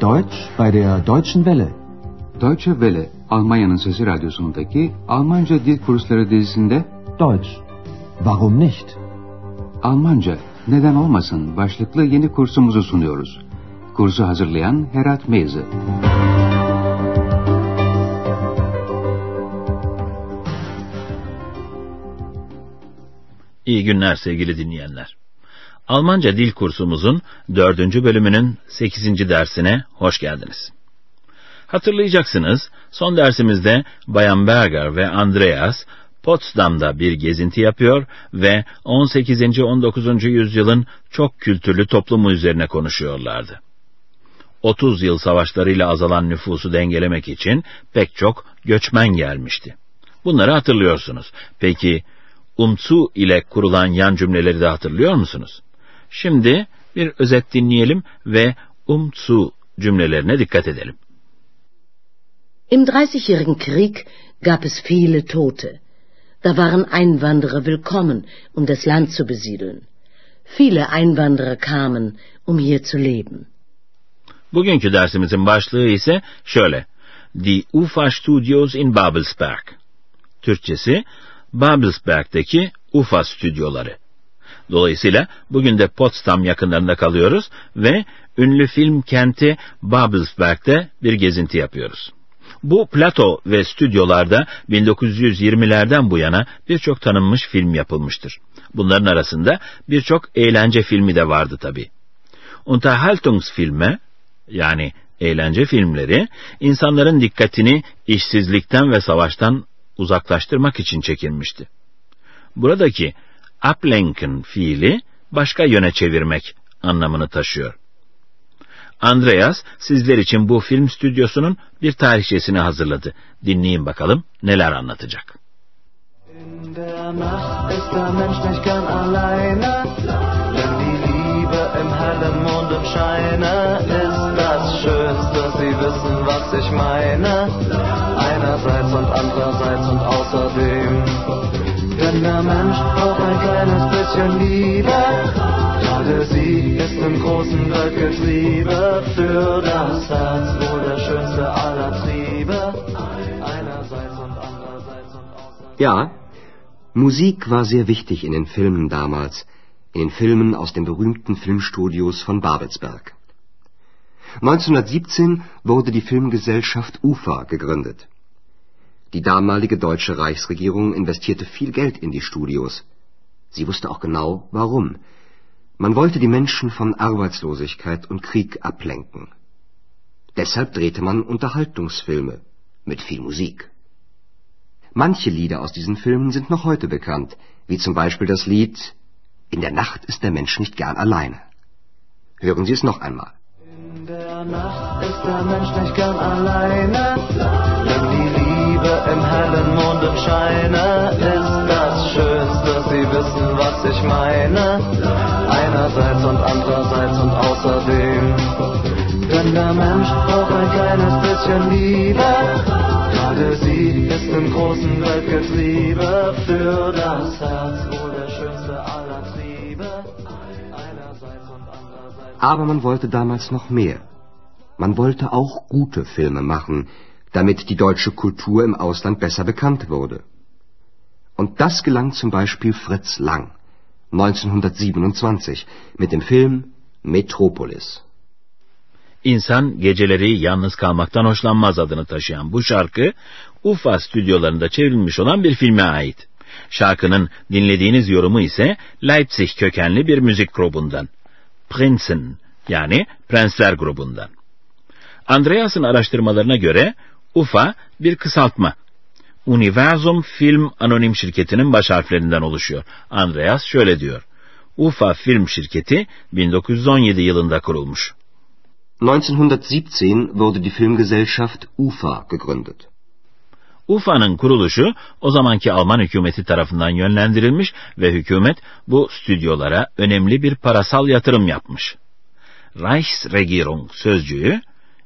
Deutsch bei der Deutschen Welle. Deutsche Welle, Almanya'nın Sesi Radyosu'ndaki Almanca Dil Kursları dizisinde Deutsch. Warum nicht? Almanca, neden olmasın başlıklı yeni kursumuzu sunuyoruz. Kursu hazırlayan Herat Meyze. İyi günler sevgili dinleyenler. Almanca dil kursumuzun dördüncü bölümünün sekizinci dersine hoş geldiniz. Hatırlayacaksınız, son dersimizde Bayan Berger ve Andreas Potsdam'da bir gezinti yapıyor ve 18. 19. yüzyılın çok kültürlü toplumu üzerine konuşuyorlardı. 30 yıl savaşlarıyla azalan nüfusu dengelemek için pek çok göçmen gelmişti. Bunları hatırlıyorsunuz. Peki umtsu ile kurulan yan cümleleri de hatırlıyor musunuz? Şimdi bir özet dinleyelim ve umtsu cümlelerine dikkat edelim. Im Dreißigjährigen Krieg gab es viele Tote. Da waren Einwanderer willkommen, um das Land zu besiedeln. Viele Einwanderer kamen, um hier zu leben. Bugünkü dersimizin başlığı ise şöyle. Die UFA Studios in Babelsberg. Türkçesi Babelsberg'deki UFA stüdyoları. Dolayısıyla bugün de Potsdam yakınlarında kalıyoruz ve ünlü film kenti Babelsberg'de bir gezinti yapıyoruz. Bu plato ve stüdyolarda 1920'lerden bu yana birçok tanınmış film yapılmıştır. Bunların arasında birçok eğlence filmi de vardı tabi. Unterhaltungsfilme yani eğlence filmleri insanların dikkatini işsizlikten ve savaştan uzaklaştırmak için çekilmişti. Buradaki ablenken fiili başka yöne çevirmek anlamını taşıyor. Andreas sizler için bu film stüdyosunun bir tarihçesini hazırladı. Dinleyin bakalım neler anlatacak. Einerseits und andererseits und außerdem. Denn der Mensch braucht ein kleines bisschen Liebe, gerade sie ist im großen Weltgetriebe für das Herz wohl der schönste aller Triebe, einerseits und andererseits und außerdem. Ja, Musik war sehr wichtig in den Filmen damals, in den Filmen aus den berühmten Filmstudios von Babelsberg. 1917 wurde die Filmgesellschaft UFA gegründet. Die damalige deutsche Reichsregierung investierte viel Geld in die Studios. Sie wusste auch genau, warum. Man wollte die Menschen von Arbeitslosigkeit und Krieg ablenken. Deshalb drehte man Unterhaltungsfilme mit viel Musik. Manche Lieder aus diesen Filmen sind noch heute bekannt, wie zum Beispiel das Lied In der Nacht ist der Mensch nicht gern alleine. Hören Sie es noch einmal. In der Nacht ist der Mensch nicht gern alleine, im hellen Mondenscheine ist das Schönste. Sie wissen, was ich meine, einerseits und andererseits und außerdem. Denn der Mensch braucht ein kleines bisschen Liebe, gerade sie ist im großen Weltgetriebe für das Herz wohl der schönste aller Triebe, einerseits und andererseits. Aber man wollte damals noch mehr. Man wollte auch gute Filme machen, damit die deutsche Kultur im Ausland besser bekannt wurde. Und das gelang zum Beispiel Fritz Lang 1927 mit dem Film Metropolis. İnsan geceleri yalnız kalmaktan hoşlanmaz adını taşıyan bu şarkı UFA stüdyolarında çevrilmiş olan bir filme ait. Şarkının dinlediğiniz yorumu ise Leipzig kökenli bir müzik grubundan. Prinzen yani Prensler grubundan. Andreas'ın araştırmalarına göre UFA bir kısaltma. Universum Film Anonim Şirketi'nin baş harflerinden oluşuyor. Andreas şöyle diyor. UFA Film Şirketi 1917 yılında kurulmuş. 1917 wurde die Filmgesellschaft UFA gegründet. UFA'nın kuruluşu o zamanki Alman hükümeti tarafından yönlendirilmiş ve hükümet bu stüdyolara önemli bir parasal yatırım yapmış. Reichsregierung sözcüğü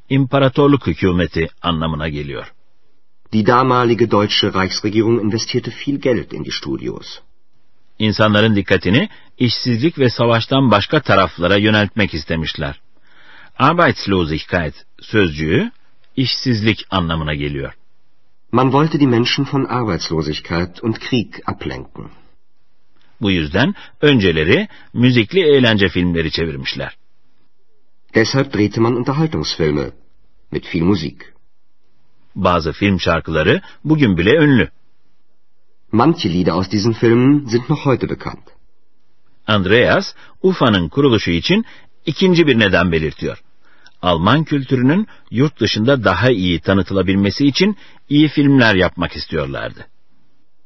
imparatorluk hükümeti anlamına geliyor. Die damalige deutsche Reichsregierung investierte viel Geld in die Studios. İnsanların dikkatini işsizlik ve savaştan başka taraflara yöneltmek istemişler. Arbeitslosigkeit sözcüğü işsizlik anlamına geliyor. Man wollte die Menschen von Arbeitslosigkeit und Krieg ablenken. Bu yüzden önceleri müzikli eğlence filmleri çevirmişler. Deshalb drehte man Unterhaltungsfilme mit viel Musik. Bazı film şarkıları bugün bile ünlü. Manche Lieder aus diesen Filmen sind noch heute bekannt. Andreas, UFA'nın kuruluşu için ikinci bir neden belirtiyor. Alman kültürünün yurt dışında daha iyi tanıtılabilmesi için iyi filmler yapmak istiyorlardı.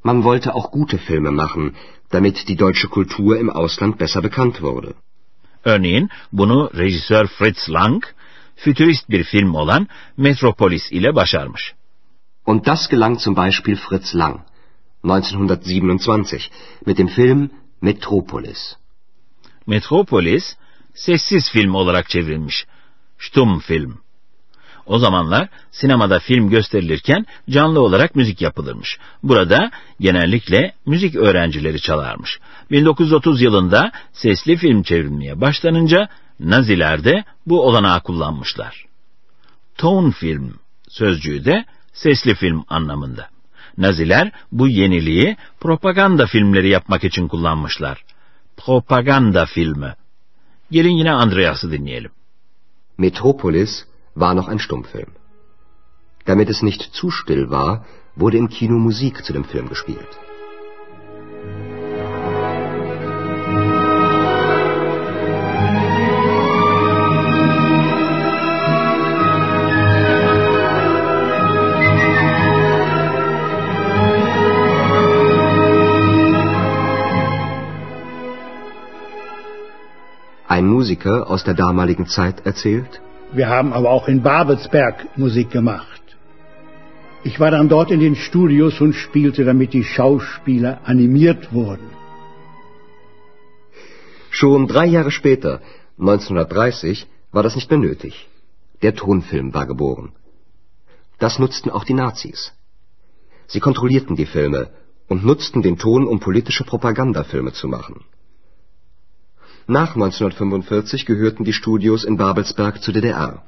Man wollte auch gute Filme machen, damit die deutsche Kultur im Ausland besser bekannt wurde. Örneğin bunu rejisör Fritz Lang, fütürist bir film olan Metropolis ile başarmış. Und das gelang zum Beispiel Fritz Lang 1927 mit dem Film Metropolis. Metropolis, sessiz film olarak çevrilmiş. Stumm film. O zamanlar sinemada film gösterilirken canlı olarak müzik yapılırmış. Burada genellikle müzik öğrencileri çalarmış. 1930 yılında sesli film çevrilmeye başlanınca Naziler de bu olanağı kullanmışlar. Tone film sözcüğü de sesli film anlamında. Naziler bu yeniliği propaganda filmleri yapmak için kullanmışlar. Propaganda filmi. Gelin yine Andreas'ı dinleyelim. Metropolis war noch ein Stummfilm. Damit es nicht zu still war, wurde im Kino Musik zu dem Film gespielt. Ein Musiker aus der damaligen Zeit erzählt, Wir haben aber auch in Babelsberg Musik gemacht. Ich war dann dort in den Studios und spielte, damit die Schauspieler animiert wurden. Schon drei Jahre später, 1930, war das nicht mehr nötig. Der Tonfilm war geboren. Das nutzten auch die Nazis. Sie kontrollierten die Filme und nutzten den Ton, um politische Propagandafilme zu machen. Nach 1945 gehörten die Studios in Babelsberg zur DDR.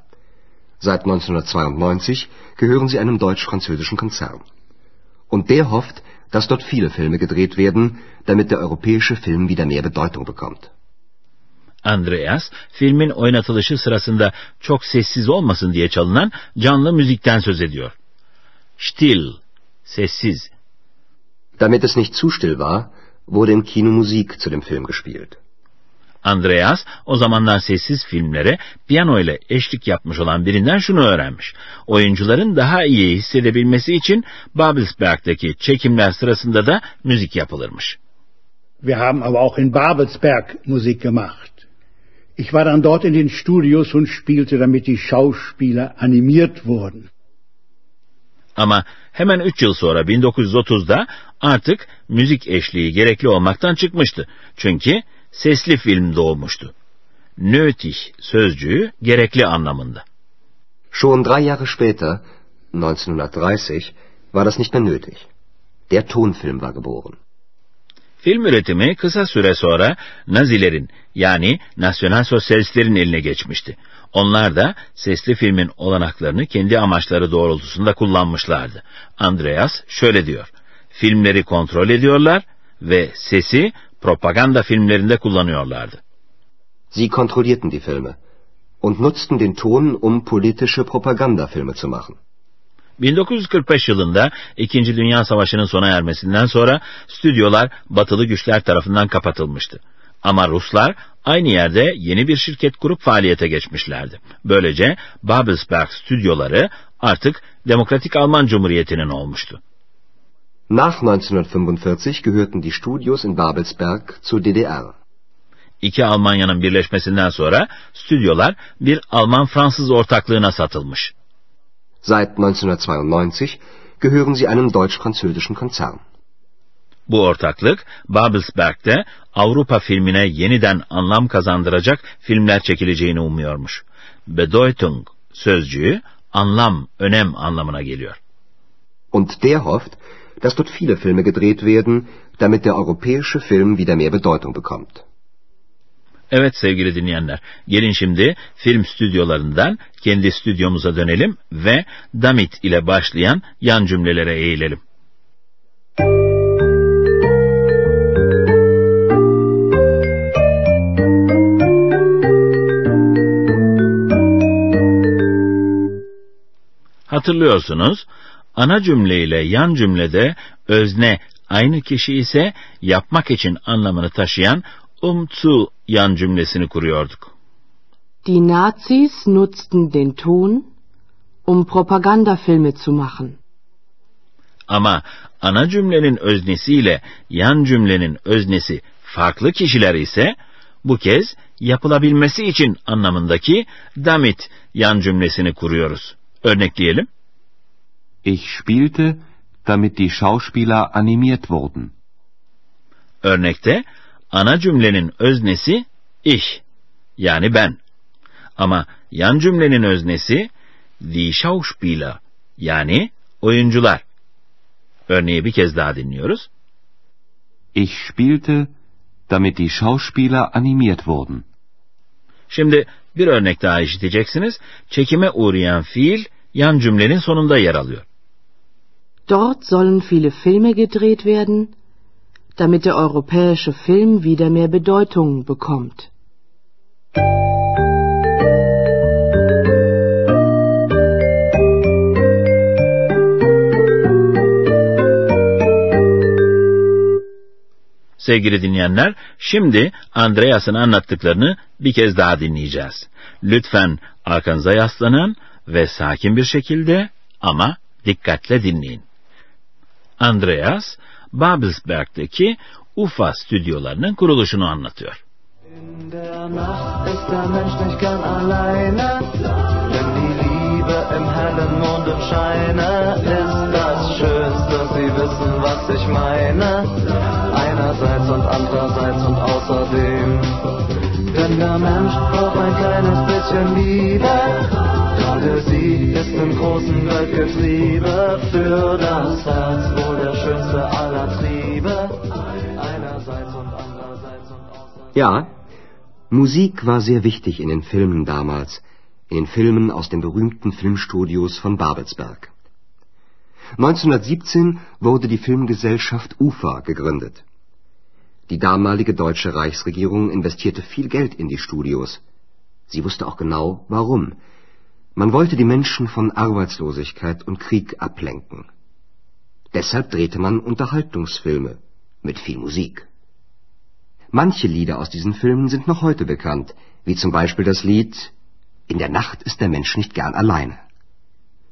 Seit 1992 gehören sie einem deutsch-französischen Konzern. Und der hofft, dass dort viele Filme gedreht werden, damit der europäische Film wieder mehr Bedeutung bekommt. Andreas, filmin oynatılışı sırasında çok sessiz olmasın diye çalınan canlı müzikten söz ediyor. Still, sessiz. Damit es nicht zu still war, wurde im Kino Musik zu dem Film gespielt. Andreas o zamanlar sessiz filmlere piyano ile eşlik yapmış olan birinden şunu öğrenmiş. Oyuncuların daha iyi hissedebilmesi için Babelsberg'deki çekimler sırasında da müzik yapılırmış. Wir haben aber auch in Babelsberg Musik gemacht. Ich war dann dort in den Studios und spielte, damit die Schauspieler animiert wurden. Ama hemen 3 yıl sonra 1930'da artık müzik eşliği gerekli olmaktan çıkmıştı. Çünkü sesli film doğmuştu. Nötig sözcüğü gerekli anlamında. Schon drei Jahre später, 1930, war das nicht mehr nötig. Der Tonfilm war geboren. Film üretimi kısa süre sonra Nazilerin yani Nasyonal Sosyalistlerin eline geçmişti. Onlar da sesli filmin olanaklarını kendi amaçları doğrultusunda kullanmışlardı. Andreas şöyle diyor. Filmleri kontrol ediyorlar ve sesi propaganda filmlerinde kullanıyorlardı. Sie kontrollierten die Filme und nutzten den Ton, um politische Propagandafilme zu machen. 1945 yılında İkinci Dünya Savaşı'nın sona ermesinden sonra stüdyolar batılı güçler tarafından kapatılmıştı. Ama Ruslar aynı yerde yeni bir şirket kurup faaliyete geçmişlerdi. Böylece Babelsberg stüdyoları artık Demokratik Alman Cumhuriyeti'nin olmuştu. Nach 1945 gehörten die Studios in Babelsberg zur DDR. İki Almanya'nın birleşmesinden sonra stüdyolar bir Alman-Fransız ortaklığına satılmış. Seit 1992 gehören sie einem deutsch-französischen Konzern. Bu ortaklık Babelsberg'de Avrupa filmine yeniden anlam kazandıracak filmler çekileceğini umuyormuş. Bedeutung sözcüğü anlam, önem anlamına geliyor. Und der hofft, dass dort viele Filme gedreht werden, damit der europäische Film wieder mehr Bedeutung bekommt. Evet sevgili dinleyenler, gelin şimdi film stüdyolarından kendi stüdyomuza dönelim ve damit ile başlayan yan cümlelere eğilelim. Hatırlıyorsunuz, ana cümle ile yan cümlede özne aynı kişi ise yapmak için anlamını taşıyan um zu yan cümlesini kuruyorduk. Die Nazis nutzten den Ton, um Propagandafilme zu machen. Ama ana cümlenin öznesiyle yan cümlenin öznesi farklı kişiler ise bu kez yapılabilmesi için anlamındaki damit yan cümlesini kuruyoruz. Örnekleyelim. Ich spielte, damit die Schauspieler animiert wurden. Örnekte ana cümlenin öznesi ich yani ben. Ama yan cümlenin öznesi die Schauspieler yani oyuncular. Örneği bir kez daha dinliyoruz. Ich spielte, damit die Schauspieler animiert wurden. Şimdi bir örnek daha işiteceksiniz. Çekime uğrayan fiil yan cümlenin sonunda yer alıyor. Dort sollen viele Filme gedreht werden, damit der europäische Film wieder mehr Bedeutung bekommt. Sevgili dinleyenler, şimdi Andreas'ın anlattıklarını bir kez daha dinleyeceğiz. Lütfen arkanıza yaslanın ve sakin bir şekilde ama dikkatle dinleyin. Andreas, Babelsberg'deki UFA stüdyolarının kuruluşunu anlatıyor. Denn der Mensch braucht ein kleines bisschen Liebe. Gerade sie ist im großen Weltgetriebe für das Herz wohl der schönste aller Triebe. Einerseits und andererseits und außerdem. Ja, Musik war sehr wichtig in den Filmen damals, in den Filmen aus den berühmten Filmstudios von Babelsberg. 1917 wurde die Filmgesellschaft UFA gegründet. Die damalige deutsche Reichsregierung investierte viel Geld in die Studios. Sie wusste auch genau, warum. Man wollte die Menschen von Arbeitslosigkeit und Krieg ablenken. Deshalb drehte man Unterhaltungsfilme mit viel Musik. Manche Lieder aus diesen Filmen sind noch heute bekannt, wie zum Beispiel das Lied In der Nacht ist der Mensch nicht gern alleine.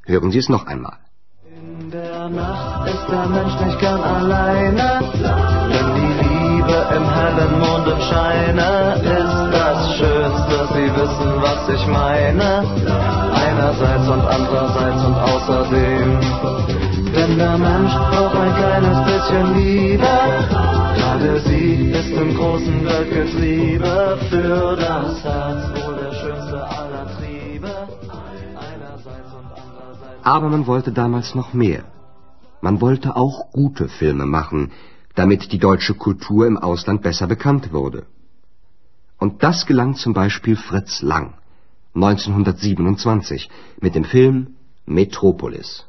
Hören Sie es noch einmal. In der Nacht ist der Mensch nicht gern alleine, denn die Liebe im hellen Mondenscheine ist das Schönste. Sie wissen, was ich meine. Einerseits und andererseits und außerdem. Denn der Mensch braucht ein kleines bisschen Liebe. Gerade sie ist im großen Weltgetriebe für das Herz wohl der schönste aller Triebe. Einerseits und andererseits. Aber man wollte damals noch mehr. Man wollte auch gute Filme machen, damit die deutsche Kultur im Ausland besser bekannt wurde. Und das gelang zum Beispiel Fritz Lang 1927 mit dem Film Metropolis.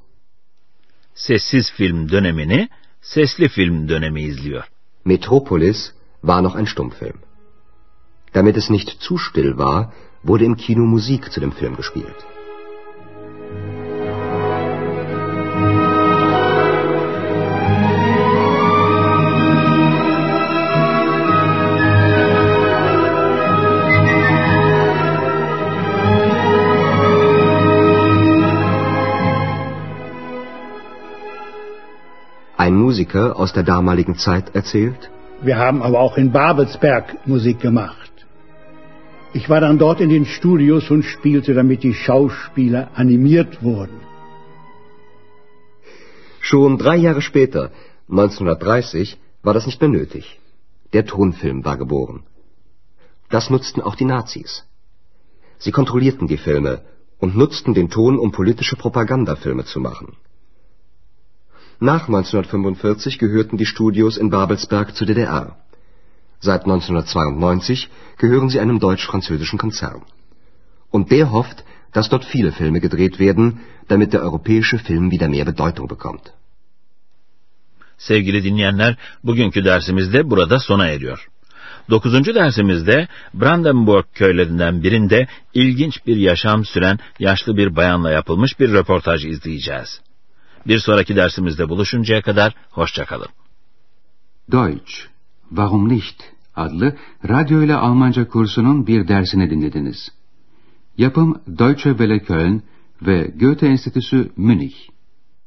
Sessiz film dönemini sesli film dönemi izliyor. Metropolis war noch ein Stummfilm. Damit es nicht zu still war, wurde im Kino Musik zu dem Film gespielt. Musiker aus der damaligen Zeit erzählt, Wir haben aber auch in Babelsberg Musik gemacht. Ich war dann dort in den Studios und spielte, damit die Schauspieler animiert wurden. Schon drei Jahre später, 1930, war das nicht mehr nötig. Der Tonfilm war geboren. Das nutzten auch die Nazis. Sie kontrollierten die Filme und nutzten den Ton, um politische Propagandafilme zu machen. Nach 1945 gehörten die Studios in Babelsberg zur DDR. Seit 1992 gehören sie einem deutsch-französischen Konzern. Und der hofft, dass dort viele Filme gedreht werden, damit der europäische Film wieder mehr Bedeutung bekommt. Sevgili dinleyenler, bugünkü dersimizde burada sona eriyor. Dokuzuncu dersimizde Brandenburg köylerinden birinde ilginç bir yaşam süren yaşlı bir bayanla yapılmış bir röportaj izleyeceğiz. Bir sonraki dersimizde buluşuncaya kadar hoşçakalın. Deutsch, Warum nicht? adlı radyo ile Almanca kursunun bir dersini dinlediniz. Yapım Deutsche Welle Köln ve Goethe Enstitüsü Münih.